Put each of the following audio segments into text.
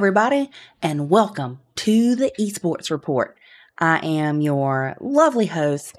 Everybody, and welcome to the Esports Report. I am your lovely host,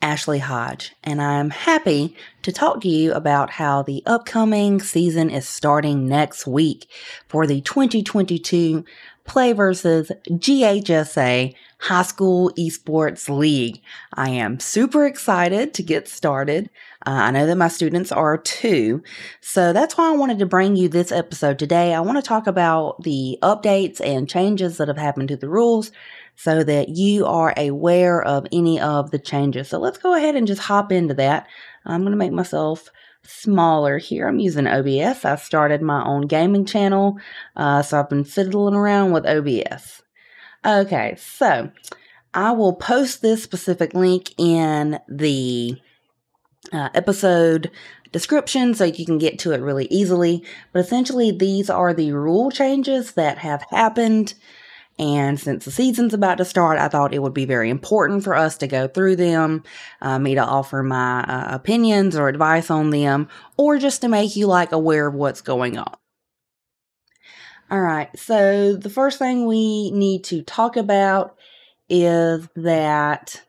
Ashley Hodge, and I'm happy to talk to you about how the upcoming season is starting next week for the 2022 Play versus GHSA High School Esports League. I am super excited to get started. Uh, I know that my students are too. So that's why I wanted to bring you this episode today. I want to talk about the updates and changes that have happened to the rules so that you are aware of any of the changes. So let's go ahead and just hop into that. I'm going to make myself smaller here. I'm using OBS. I started my own gaming channel, uh, so I've been fiddling around with OBS. Okay, so I will post this specific link in the uh, episode description so you can get to it really easily. But essentially, these are the rule changes that have happened and since the season's about to start, I thought it would be very important for us to go through them, uh, me to offer my uh, opinions or advice on them, or just to make you like aware of what's going on. All right, so the first thing we need to talk about is that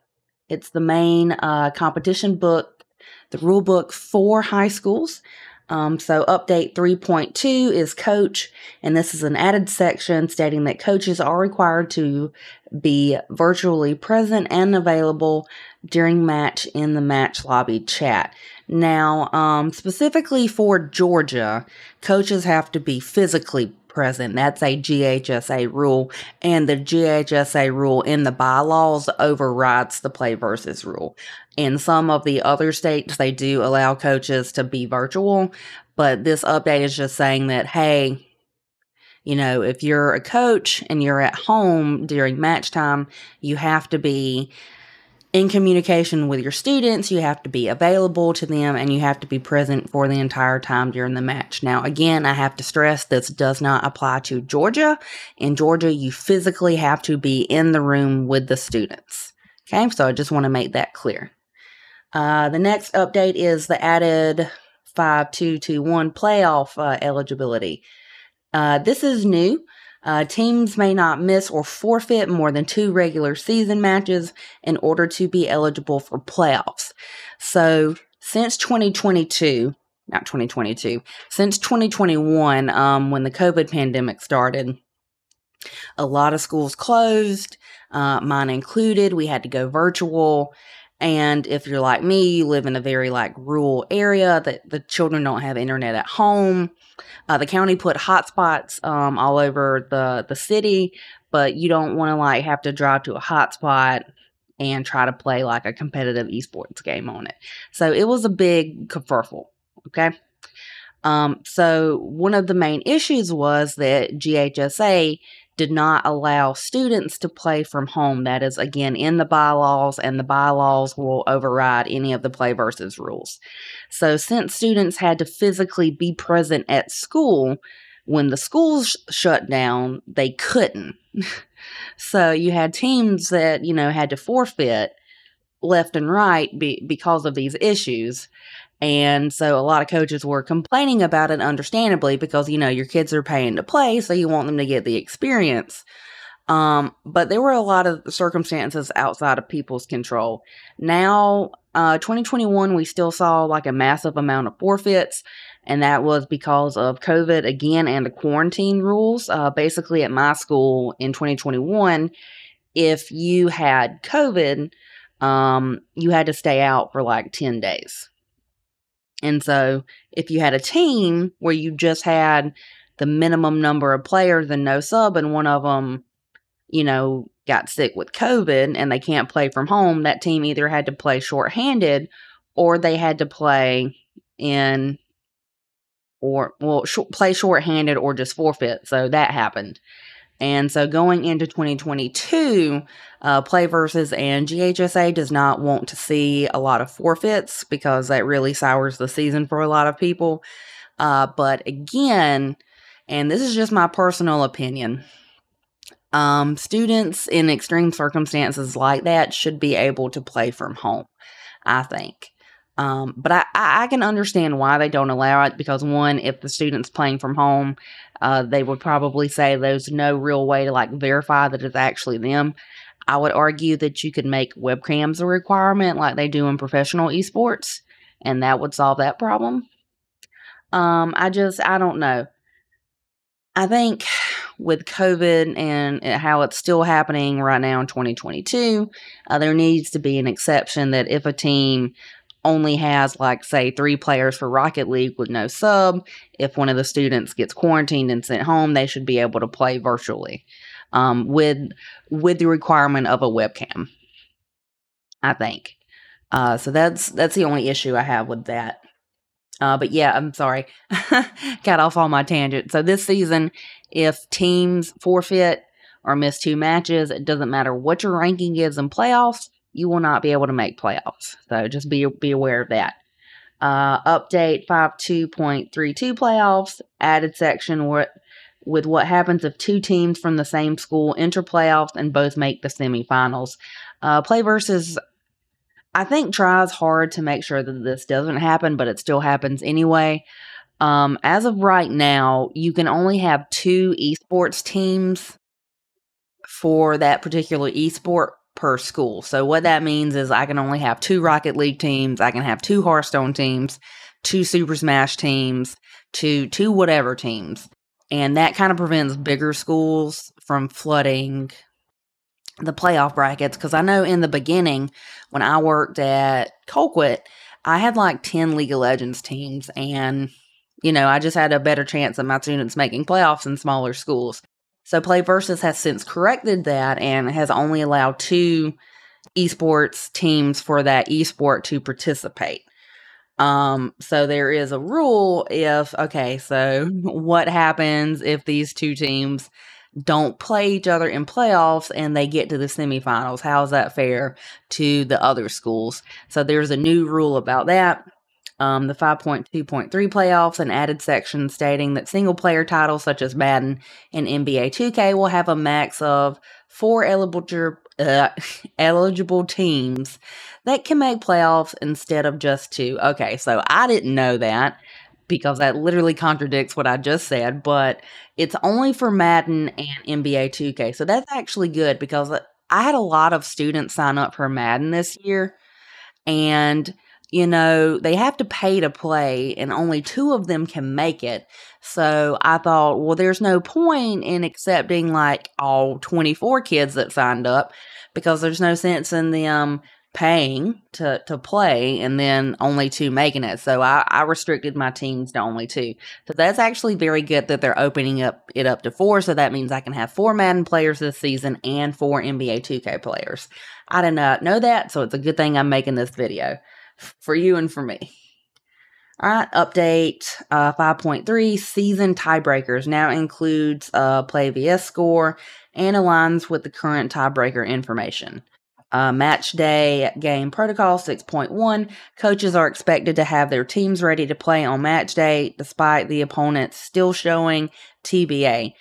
it's the main uh, competition book, the rule book for high schools. Um, so update 3.2 is coach, and this is an added section stating that coaches are required to be virtually present and available during match in the match lobby chat. Now, um, specifically for Georgia, coaches have to be physically present. That's a GHSA rule, and the GHSA rule in the bylaws overrides the play versus rule. In some of the other states, they do allow coaches to be virtual, but this update is just saying that, hey, you know, if you're a coach and you're at home during match time, you have to be in communication with your students, you have to be available to them, and you have to be present for the entire time during the match. Now, again, I have to stress this does not apply to Georgia. In Georgia, you physically have to be in the room with the students. Okay, so I just want to make that clear. Uh, the next update is the added 5221 playoff uh, eligibility. Uh, this is new. Uh, teams may not miss or forfeit more than two regular season matches in order to be eligible for playoffs. So, since 2022, not 2022, since 2021, um, when the COVID pandemic started, a lot of schools closed, uh, mine included. We had to go virtual. And if you're like me, you live in a very like rural area that the children don't have internet at home. Uh, the county put hotspots um, all over the the city, but you don't want to like have to drive to a hotspot and try to play like a competitive esports game on it. So it was a big kerfuffle. Okay. Um, so one of the main issues was that GHSA did not allow students to play from home. That is, again, in the bylaws, and the bylaws will override any of the play versus rules. So, since students had to physically be present at school, when the schools shut down, they couldn't. so, you had teams that, you know, had to forfeit left and right be, because of these issues. And so a lot of coaches were complaining about it, understandably, because, you know, your kids are paying to play, so you want them to get the experience. Um, but there were a lot of circumstances outside of people's control. Now, uh, 2021, we still saw like a massive amount of forfeits, and that was because of COVID again and the quarantine rules. Uh, basically, at my school in 2021, if you had COVID, um, you had to stay out for like 10 days. And so if you had a team where you just had the minimum number of players and no sub, and one of them, you know, got sick with COVID and they can't play from home, that team either had to play shorthanded or they had to play in or well sh- play shorthanded or just forfeit. So that happened. And so going into 2022, uh, Play Versus and GHSA does not want to see a lot of forfeits because that really sours the season for a lot of people. Uh, but again, and this is just my personal opinion, um, students in extreme circumstances like that should be able to play from home, I think. Um, but I, I can understand why they don't allow it because one, if the student's playing from home, uh, they would probably say there's no real way to like verify that it's actually them. I would argue that you could make webcams a requirement like they do in professional esports, and that would solve that problem. Um, I just, I don't know. I think with COVID and how it's still happening right now in 2022, uh, there needs to be an exception that if a team only has, like, say, three players for Rocket League with no sub, if one of the students gets quarantined and sent home, they should be able to play virtually um, with with the requirement of a webcam. I think. Uh, so that's that's the only issue I have with that. Uh, but yeah, I'm sorry, got off on my tangent. So this season, if teams forfeit or miss two matches, it doesn't matter what your ranking is in playoffs, you will not be able to make playoffs. So just be be aware of that. Uh, update 52.32 playoffs, added section where with what happens if two teams from the same school enter playoffs and both make the semifinals. Uh, play versus, I think, tries hard to make sure that this doesn't happen, but it still happens anyway. Um, as of right now, you can only have two esports teams for that particular esport per school. So, what that means is I can only have two Rocket League teams, I can have two Hearthstone teams, two Super Smash teams, two two whatever teams and that kind of prevents bigger schools from flooding the playoff brackets because I know in the beginning when I worked at Colquitt, I had like 10 League of Legends teams and you know, I just had a better chance of my students making playoffs in smaller schools. So Play Versus has since corrected that and has only allowed two esports teams for that esport to participate. Um, so there is a rule if, okay, so what happens if these two teams don't play each other in playoffs and they get to the semifinals? How's that fair to the other schools? So there's a new rule about that. Um, the 5.2.3 playoffs, and added section stating that single player titles such as Madden and NBA 2K will have a max of four eligible, uh, eligible teams that can make playoffs instead of just two. Okay, so I didn't know that because that literally contradicts what I just said, but it's only for Madden and NBA 2K. So that's actually good because I had a lot of students sign up for Madden this year and you know, they have to pay to play and only two of them can make it. So I thought, well, there's no point in accepting like all 24 kids that signed up because there's no sense in them paying to to play and then only two making it. So I, I restricted my teams to only two. So that's actually very good that they're opening up it up to four. So that means I can have four Madden players this season and four NBA 2K players. I did not know that, so it's a good thing I'm making this video for you and for me. All right, update uh, 5.3 season tiebreakers now includes uh, play vs score and aligns with the current tiebreaker information. Uh, match day game protocol 6.1 coaches are expected to have their teams ready to play on match day despite the opponents still showing TBA.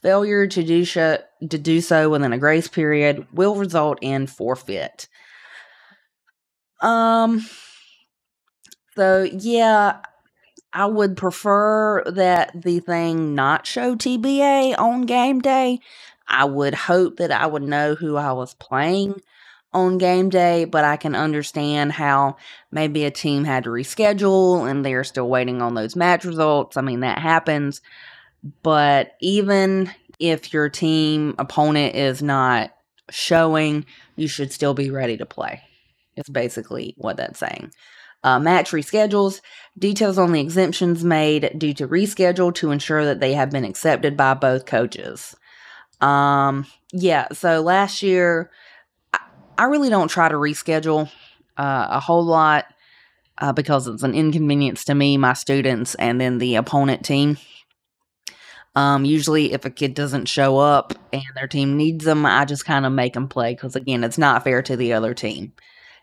Failure to do, sh- to do so within a grace period will result in forfeit. Um, so yeah, I would prefer that the thing not show TBA on game day. I would hope that I would know who I was playing on game day, but I can understand how maybe a team had to reschedule and they're still waiting on those match results. I mean, that happens. But even if your team opponent is not showing, you should still be ready to play. It's basically what that's saying. Uh, match reschedules, details on the exemptions made due to reschedule to ensure that they have been accepted by both coaches. Um, yeah, so last year I really don't try to reschedule uh, a whole lot uh, because it's an inconvenience to me, my students, and then the opponent team. Um, usually, if a kid doesn't show up and their team needs them, I just kind of make them play because, again, it's not fair to the other team.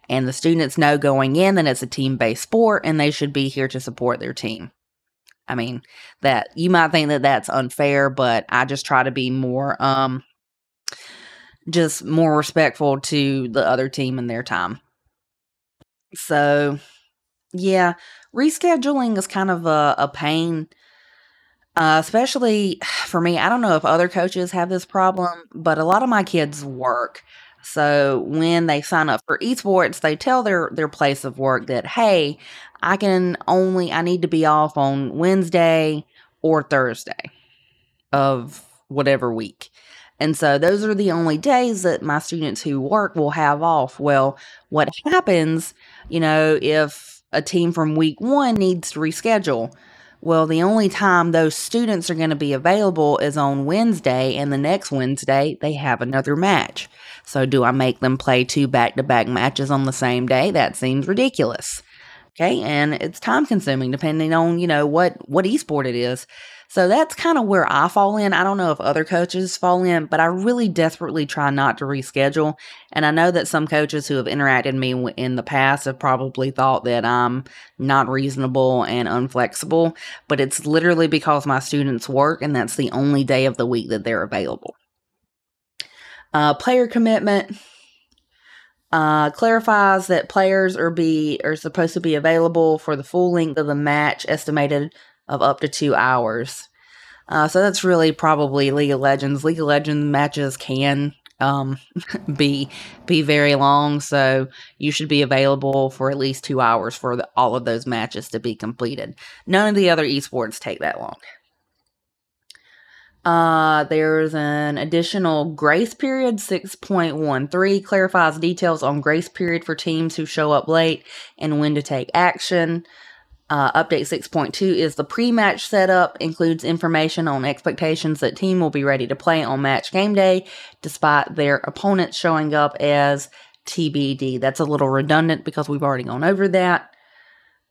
And the students know going in that it's a team based sport and they should be here to support their team. I mean, that you might think that that's unfair, but I just try to be more um, just more respectful to the other team and their time. So, Yeah, rescheduling is kind of a, a pain, uh, especially for me. I don't know if other coaches have this problem, but a lot of my kids work. So when they sign up for esports, they tell their their place of work that hey, I can only I need to be off on Wednesday or Thursday of whatever week. And so those are the only days that my students who work will have off. Well, what happens, you know, if a team from week one needs to reschedule, well, the only time those students are going to be available is on Wednesday, and the next Wednesday they have another match. So, do I make them play two back to back matches on the same day? That seems ridiculous. Okay, and it's time consuming depending on, you know, what what esport it is. So that's kind of where I fall in. I don't know if other coaches fall in, but I really desperately try not to reschedule. And I know that some coaches who have interacted me in the past have probably thought that I'm not reasonable and unflexible, but it's literally because my students work and that's the only day of the week that they're available. Uh, player commitment uh, clarifies that players are be are supposed to be available for the full length of the match, estimated of up to two hours. Uh, so that's really probably League of Legends. League of Legends matches can um, be be very long, so you should be available for at least two hours for the, all of those matches to be completed. None of the other esports take that long. Uh, there's an additional grace period. 6.13 clarifies details on grace period for teams who show up late and when to take action. Uh, update 6.2 is the pre-match setup, includes information on expectations that team will be ready to play on match game day, despite their opponents showing up as TBD. That's a little redundant because we've already gone over that.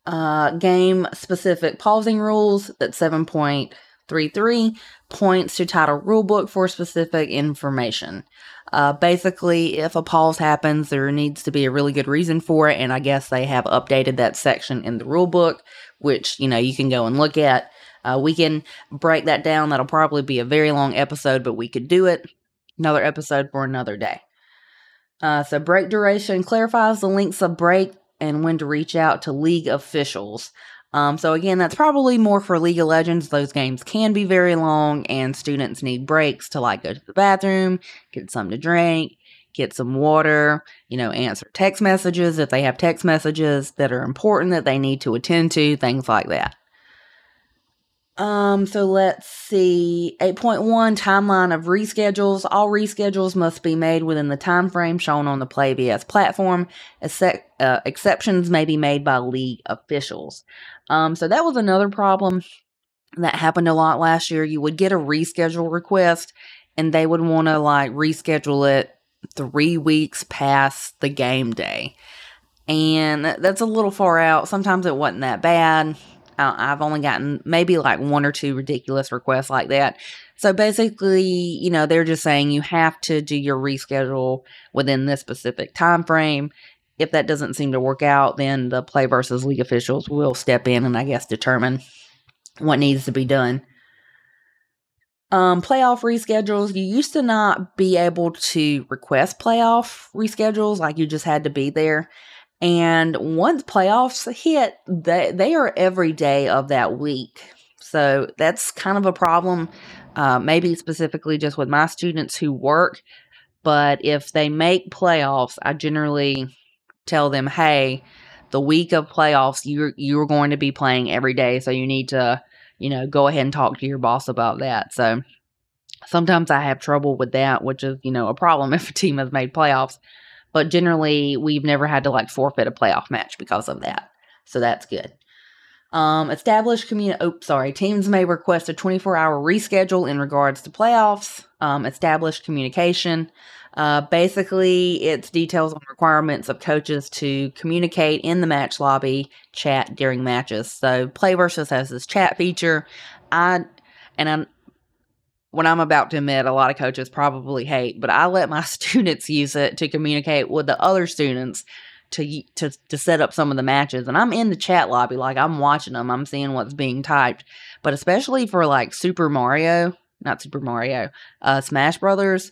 Uh, game specific pausing rules, that's 7.33, points to title rulebook for specific information. Uh, basically, if a pause happens, there needs to be a really good reason for it, and I guess they have updated that section in the rule book, which you know you can go and look at. Uh, we can break that down. That'll probably be a very long episode, but we could do it. Another episode for another day. Uh, so, break duration clarifies the lengths of break and when to reach out to league officials. Um, so again, that's probably more for League of Legends. Those games can be very long, and students need breaks to like go to the bathroom, get something to drink, get some water, you know, answer text messages if they have text messages that are important that they need to attend to, things like that. Um, so let's see. 8.1 timeline of reschedules. All reschedules must be made within the time frame shown on the Play VS platform. Uh, exceptions may be made by league officials. Um, so that was another problem that happened a lot last year. You would get a reschedule request and they would want to like reschedule it three weeks past the game day. And that's a little far out. Sometimes it wasn't that bad. I've only gotten maybe like one or two ridiculous requests like that. So basically, you know, they're just saying you have to do your reschedule within this specific time frame if that doesn't seem to work out, then the play versus league officials will step in and I guess determine what needs to be done. Um, playoff reschedules. You used to not be able to request playoff reschedules, like you just had to be there. And once playoffs hit, they, they are every day of that week. So that's kind of a problem, uh, maybe specifically just with my students who work. But if they make playoffs, I generally tell them, hey, the week of playoffs, you're you're going to be playing every day, so you need to, you know, go ahead and talk to your boss about that. So sometimes I have trouble with that, which is, you know, a problem if a team has made playoffs. But generally, we've never had to like forfeit a playoff match because of that. So that's good. Um, established community. Oh, sorry. Teams may request a 24 hour reschedule in regards to playoffs. Um, established communication. Uh, basically, it's details on requirements of coaches to communicate in the match lobby chat during matches. So, Play Versus has this chat feature. I and I'm what I'm about to admit, a lot of coaches probably hate, but I let my students use it to communicate with the other students to to to set up some of the matches. And I'm in the chat lobby, like I'm watching them, I'm seeing what's being typed. But especially for like Super Mario, not Super Mario, uh, Smash Brothers,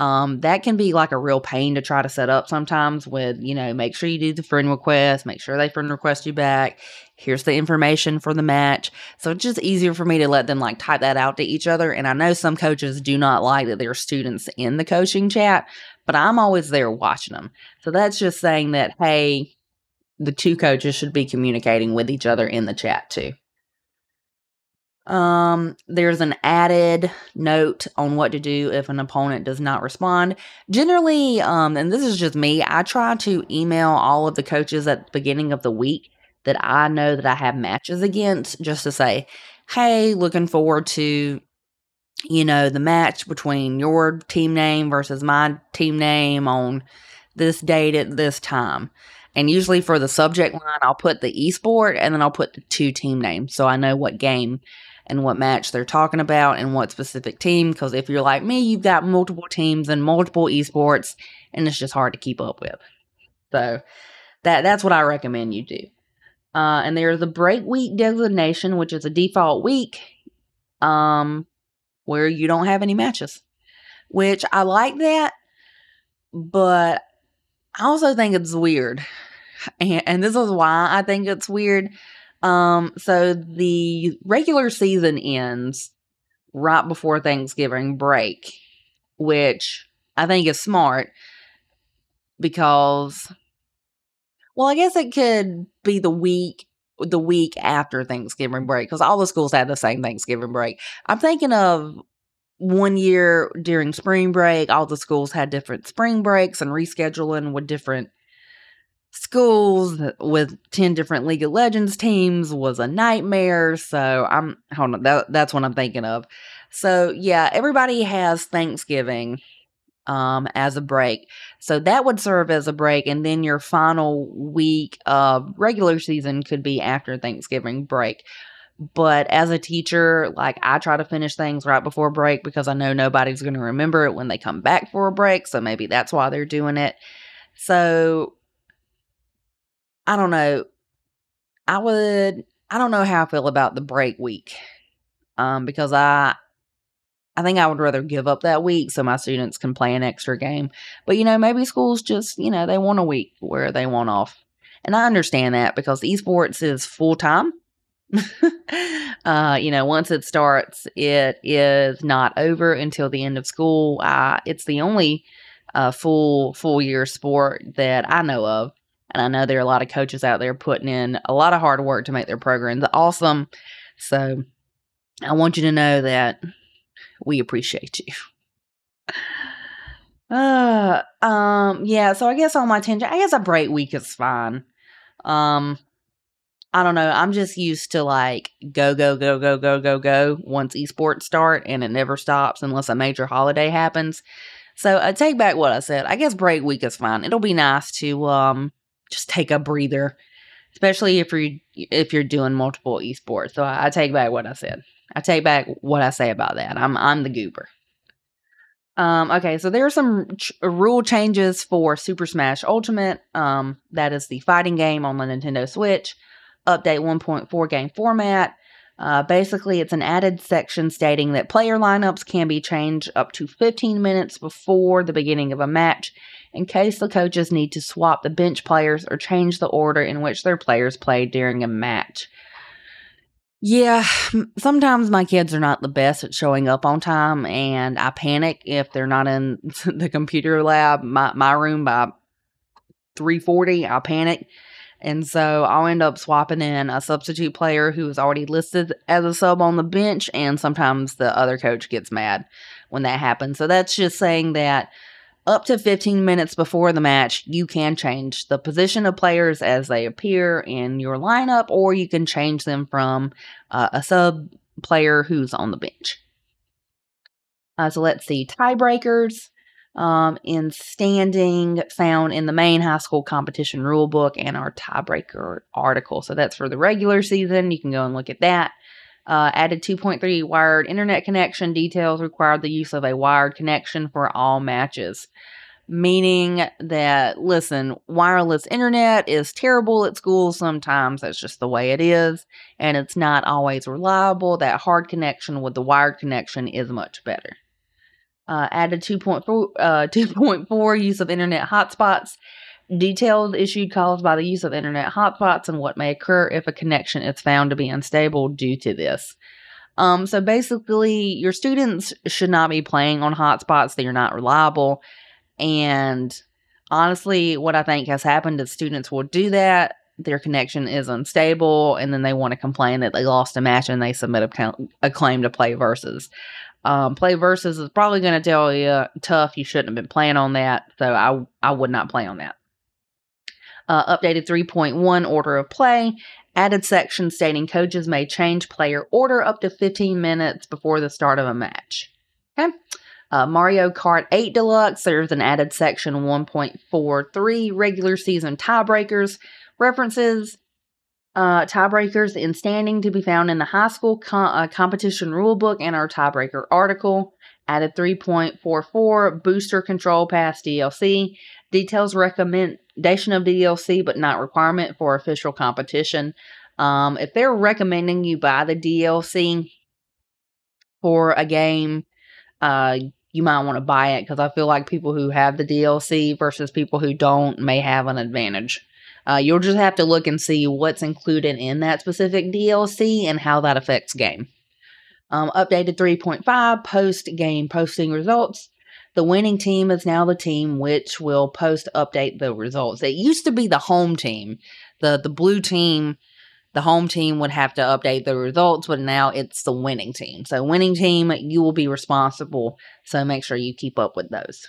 Um, that can be like a real pain to try to set up sometimes with, you know, make sure you do the friend request, make sure they friend request you back. Here's the information for the match. So it's just easier for me to let them like type that out to each other. And I know some coaches do not like that their students in the coaching chat, but I'm always there watching them. So that's just saying that, hey, the two coaches should be communicating with each other in the chat too. Um, there's an added note on what to do if an opponent does not respond. Generally, um, and this is just me, I try to email all of the coaches at the beginning of the week that I know that I have matches against just to say, hey, looking forward to, you know, the match between your team name versus my team name on this date at this time. And usually for the subject line, I'll put the esport and then I'll put the two team names so I know what game and what match they're talking about and what specific team. Because if you're like me, you've got multiple teams and multiple esports, and it's just hard to keep up with. So that that's what I recommend you do. Uh, and there's a break week designation, which is a default week, um, where you don't have any matches, which I like that, but I also think it's weird. And, and this is why I think it's weird um, so the regular season ends right before Thanksgiving break, which I think is smart because well, I guess it could be the week the week after Thanksgiving break because all the schools had the same Thanksgiving break. I'm thinking of one year during spring break, all the schools had different spring breaks and rescheduling with different schools with 10 different League of Legends teams was a nightmare. So I'm hold on, that, that's what I'm thinking of. So yeah, everybody has Thanksgiving um as a break. So that would serve as a break and then your final week of regular season could be after Thanksgiving break. But as a teacher, like I try to finish things right before break because I know nobody's going to remember it when they come back for a break, so maybe that's why they're doing it. So I don't know. I would I don't know how I feel about the break week. Um, because I I think I would rather give up that week so my students can play an extra game. But you know, maybe schools just, you know, they want a week where they want off. And I understand that because esports is full time. uh, you know, once it starts, it is not over until the end of school. Uh, it's the only uh, full full year sport that I know of and I know there are a lot of coaches out there putting in a lot of hard work to make their programs awesome. So I want you to know that we appreciate you. Uh, um, yeah, so I guess on my tangent, I guess a break week is fine. Um, I don't know. I'm just used to like go, go, go, go, go, go, go once esports start and it never stops unless a major holiday happens. So I take back what I said. I guess break week is fine. It'll be nice to um just take a breather, especially if you're if you're doing multiple esports. So I, I take back what I said. I take back what I say about that. I'm I'm the goober. Um, okay, so there are some ch- rule changes for Super Smash Ultimate. Um, that is the fighting game on the Nintendo Switch. Update 1.4 game format. Uh, basically, it's an added section stating that player lineups can be changed up to 15 minutes before the beginning of a match in case the coaches need to swap the bench players or change the order in which their players play during a match. Yeah, sometimes my kids are not the best at showing up on time, and I panic if they're not in the computer lab, my, my room by 340. I panic. And so I'll end up swapping in a substitute player who is already listed as a sub on the bench, and sometimes the other coach gets mad when that happens. So that's just saying that up to 15 minutes before the match, you can change the position of players as they appear in your lineup, or you can change them from uh, a sub player who's on the bench. Uh, so let's see tiebreakers um, in standing found in the main high school competition rulebook and our tiebreaker article. So that's for the regular season. You can go and look at that. Uh, added 2.3 wired internet connection details required the use of a wired connection for all matches. Meaning that, listen, wireless internet is terrible at school sometimes. That's just the way it is. And it's not always reliable. That hard connection with the wired connection is much better. Uh, added 2.4, uh, 2.4 use of internet hotspots. Detailed issue caused by the use of internet hotspots and what may occur if a connection is found to be unstable due to this. Um, so basically, your students should not be playing on hotspots that are not reliable. And honestly, what I think has happened is students will do that. Their connection is unstable, and then they want to complain that they lost a match and they submit a, a claim to play versus. Um, play versus is probably going to tell you tough. You shouldn't have been playing on that, so I I would not play on that. Uh, updated 3.1 order of play added section stating coaches may change player order up to 15 minutes before the start of a match. Okay. Uh, Mario Kart 8 Deluxe, there's an added section 1.43 regular season tiebreakers. References uh, tiebreakers in standing to be found in the high school uh, competition rulebook and our tiebreaker article. Added 3.44 booster control pass DLC. Details recommendation of DLC, but not requirement for official competition. Um, if they're recommending you buy the DLC for a game, uh, you might want to buy it because I feel like people who have the DLC versus people who don't may have an advantage. Uh, you'll just have to look and see what's included in that specific DLC and how that affects game. Um, updated 3.5 post game posting results. The winning team is now the team which will post update the results. It used to be the home team. The the blue team, the home team would have to update the results, but now it's the winning team. So winning team, you will be responsible. So make sure you keep up with those.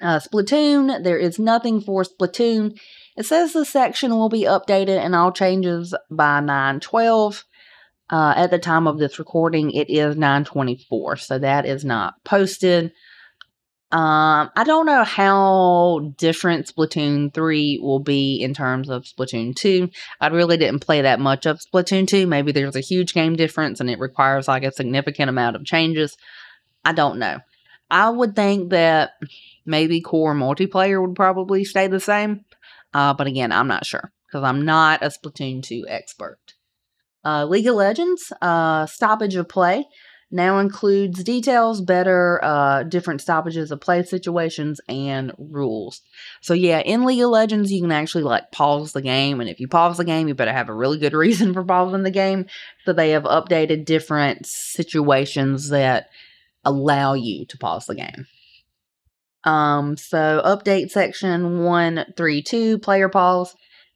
Uh, Splatoon, there is nothing for Splatoon. It says the section will be updated and all changes by 912. Uh, at the time of this recording, it is 924, so that is not posted. Um, I don't know how different Splatoon 3 will be in terms of Splatoon 2. I really didn't play that much of Splatoon 2. Maybe there's a huge game difference and it requires like a significant amount of changes. I don't know. I would think that maybe core multiplayer would probably stay the same. Uh, but again, I'm not sure because I'm not a Splatoon 2 expert. Uh, League of Legends, uh, stoppage of play now includes details, better, uh, different stoppages of play situations, and rules. So, yeah, in League of Legends, you can actually like pause the game. And if you pause the game, you better have a really good reason for pausing the game. So, they have updated different situations that allow you to pause the game. Um, so, update section 132 player pause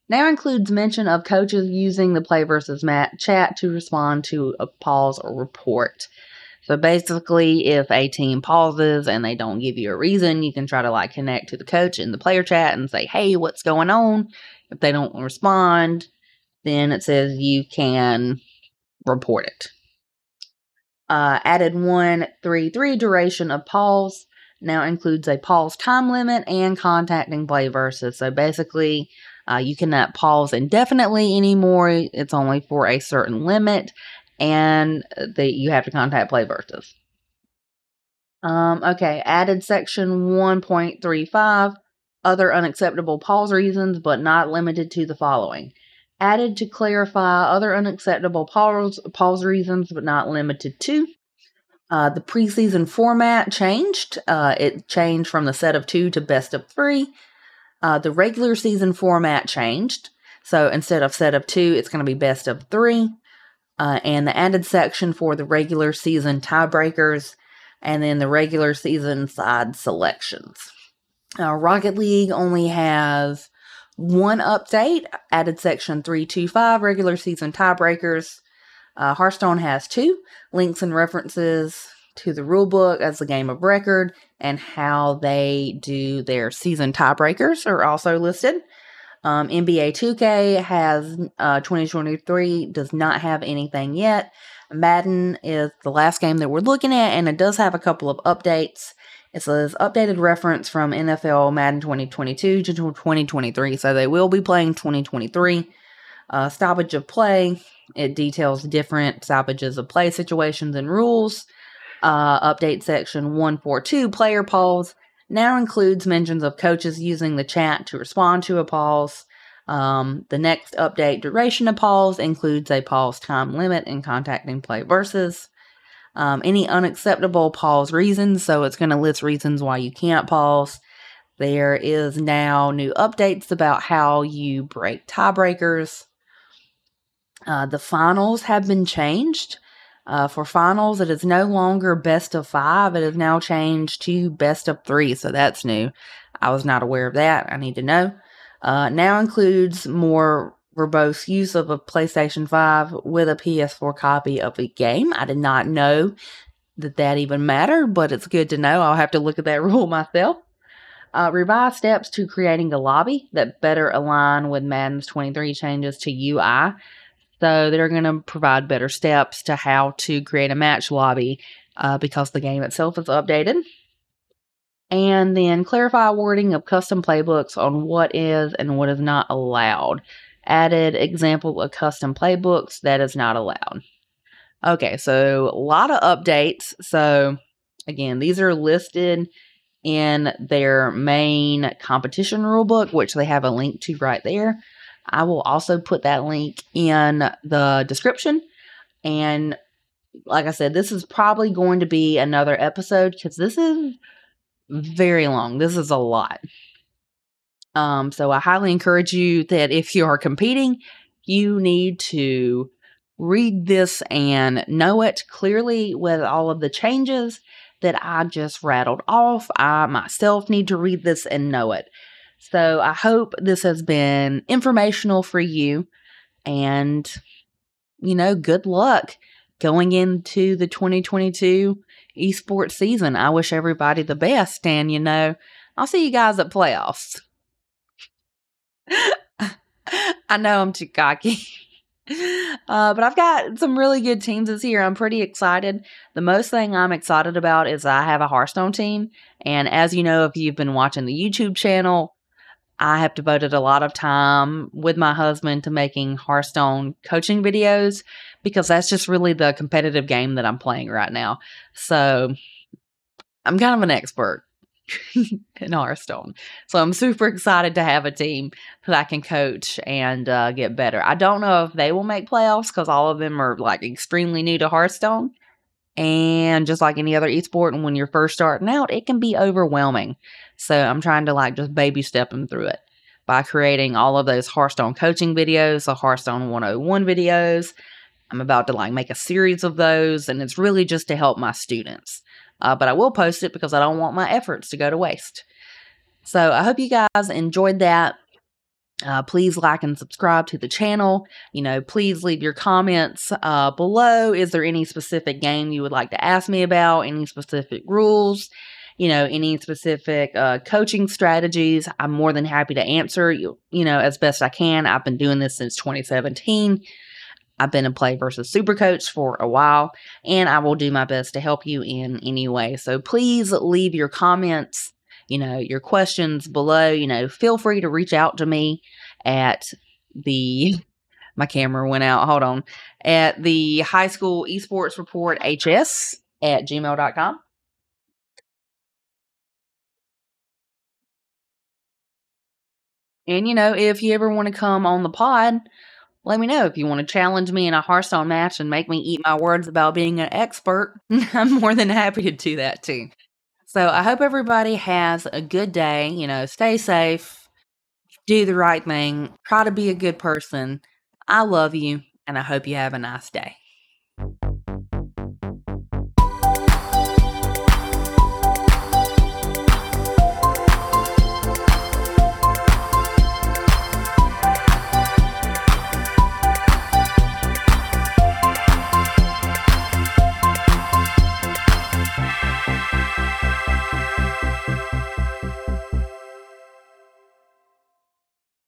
now includes mention of coaches using the play versus mat chat to respond to a pause or report. So basically, if a team pauses and they don't give you a reason, you can try to like connect to the coach in the player chat and say, hey, what's going on? If they don't respond, then it says you can report it. Uh, added 133 duration of pause now includes a pause time limit and contacting play versus. So basically, uh, you cannot pause indefinitely anymore. It's only for a certain limit, and that you have to contact play versus. Um, okay, added section 1.35 other unacceptable pause reasons, but not limited to the following. Added to clarify other unacceptable pause, pause reasons, but not limited to. Uh, the preseason format changed. Uh, it changed from the set of two to best of three. Uh, the regular season format changed. So instead of set of two, it's going to be best of three. Uh, and the added section for the regular season tiebreakers and then the regular season side selections. Uh, Rocket League only has one update, added section 325 regular season tiebreakers. Uh, Hearthstone has two links and references to the rulebook as a game of record and how they do their season tiebreakers are also listed. Um, NBA 2K has uh, 2023 does not have anything yet. Madden is the last game that we're looking at, and it does have a couple of updates. It says updated reference from NFL Madden 2022 to 2023, so they will be playing 2023. Uh, stoppage of play. It details different stoppages of play situations and rules. Uh, update section 142 player pause now includes mentions of coaches using the chat to respond to a pause. Um, the next update duration of pause includes a pause time limit in contacting play versus. um, any unacceptable pause reasons. So it's going to list reasons why you can't pause. There is now new updates about how you break tiebreakers. Uh, the finals have been changed. Uh, for finals, it is no longer best of five. It is now changed to best of three. So that's new. I was not aware of that. I need to know. Uh, now includes more verbose use of a PlayStation 5 with a PS4 copy of a game. I did not know that that even mattered, but it's good to know. I'll have to look at that rule myself. Uh, revise steps to creating a lobby that better align with Madden's 23 changes to UI. So they're going to provide better steps to how to create a match lobby uh, because the game itself is updated. And then clarify wording of custom playbooks on what is and what is not allowed. Added example of custom playbooks that is not allowed. Okay, so a lot of updates. So again, these are listed in their main competition rulebook, which they have a link to right there. I will also put that link in the description. And like I said, this is probably going to be another episode because this is very long. This is a lot. Um, so I highly encourage you that if you are competing, you need to read this and know it clearly with all of the changes that I just rattled off. I myself need to read this and know it. So I hope this has been informational for you and, you know, good luck going into the 2022 esports season. I wish everybody the best. And, you know, I'll see you guys at playoffs. I know I'm too cocky. Uh, but I've got some really good teams this year. I'm pretty excited. The most thing I'm excited about is I have a Hearthstone team. And as you know, if you've been watching the YouTube channel, I have devoted a lot of time with my husband to making Hearthstone coaching videos because that's just really the competitive game that I'm playing right now. So I'm kind of an expert in Hearthstone. So I'm super excited to have a team that I can coach and uh, get better. I don't know if they will make playoffs because all of them are like extremely new to Hearthstone. And just like any other esport, and when you're first starting out, it can be overwhelming. So I'm trying to like just baby step them through it by creating all of those Hearthstone coaching videos, the Hearthstone 101 videos. I'm about to like make a series of those, and it's really just to help my students. Uh, but I will post it because I don't want my efforts to go to waste. So I hope you guys enjoyed that. Uh, please like and subscribe to the channel. You know, please leave your comments uh, below. Is there any specific game you would like to ask me about? Any specific rules? You know, any specific uh, coaching strategies? I'm more than happy to answer. You, you know, as best I can. I've been doing this since 2017. I've been a play versus super coach for a while, and I will do my best to help you in any way. So please leave your comments you know, your questions below. You know, feel free to reach out to me at the my camera went out. Hold on. At the high school esports report HS at gmail.com. And you know, if you ever want to come on the pod, let me know if you want to challenge me in a Hearthstone match and make me eat my words about being an expert. I'm more than happy to do that too. So I hope everybody has a good day. You know, stay safe, do the right thing, try to be a good person. I love you, and I hope you have a nice day.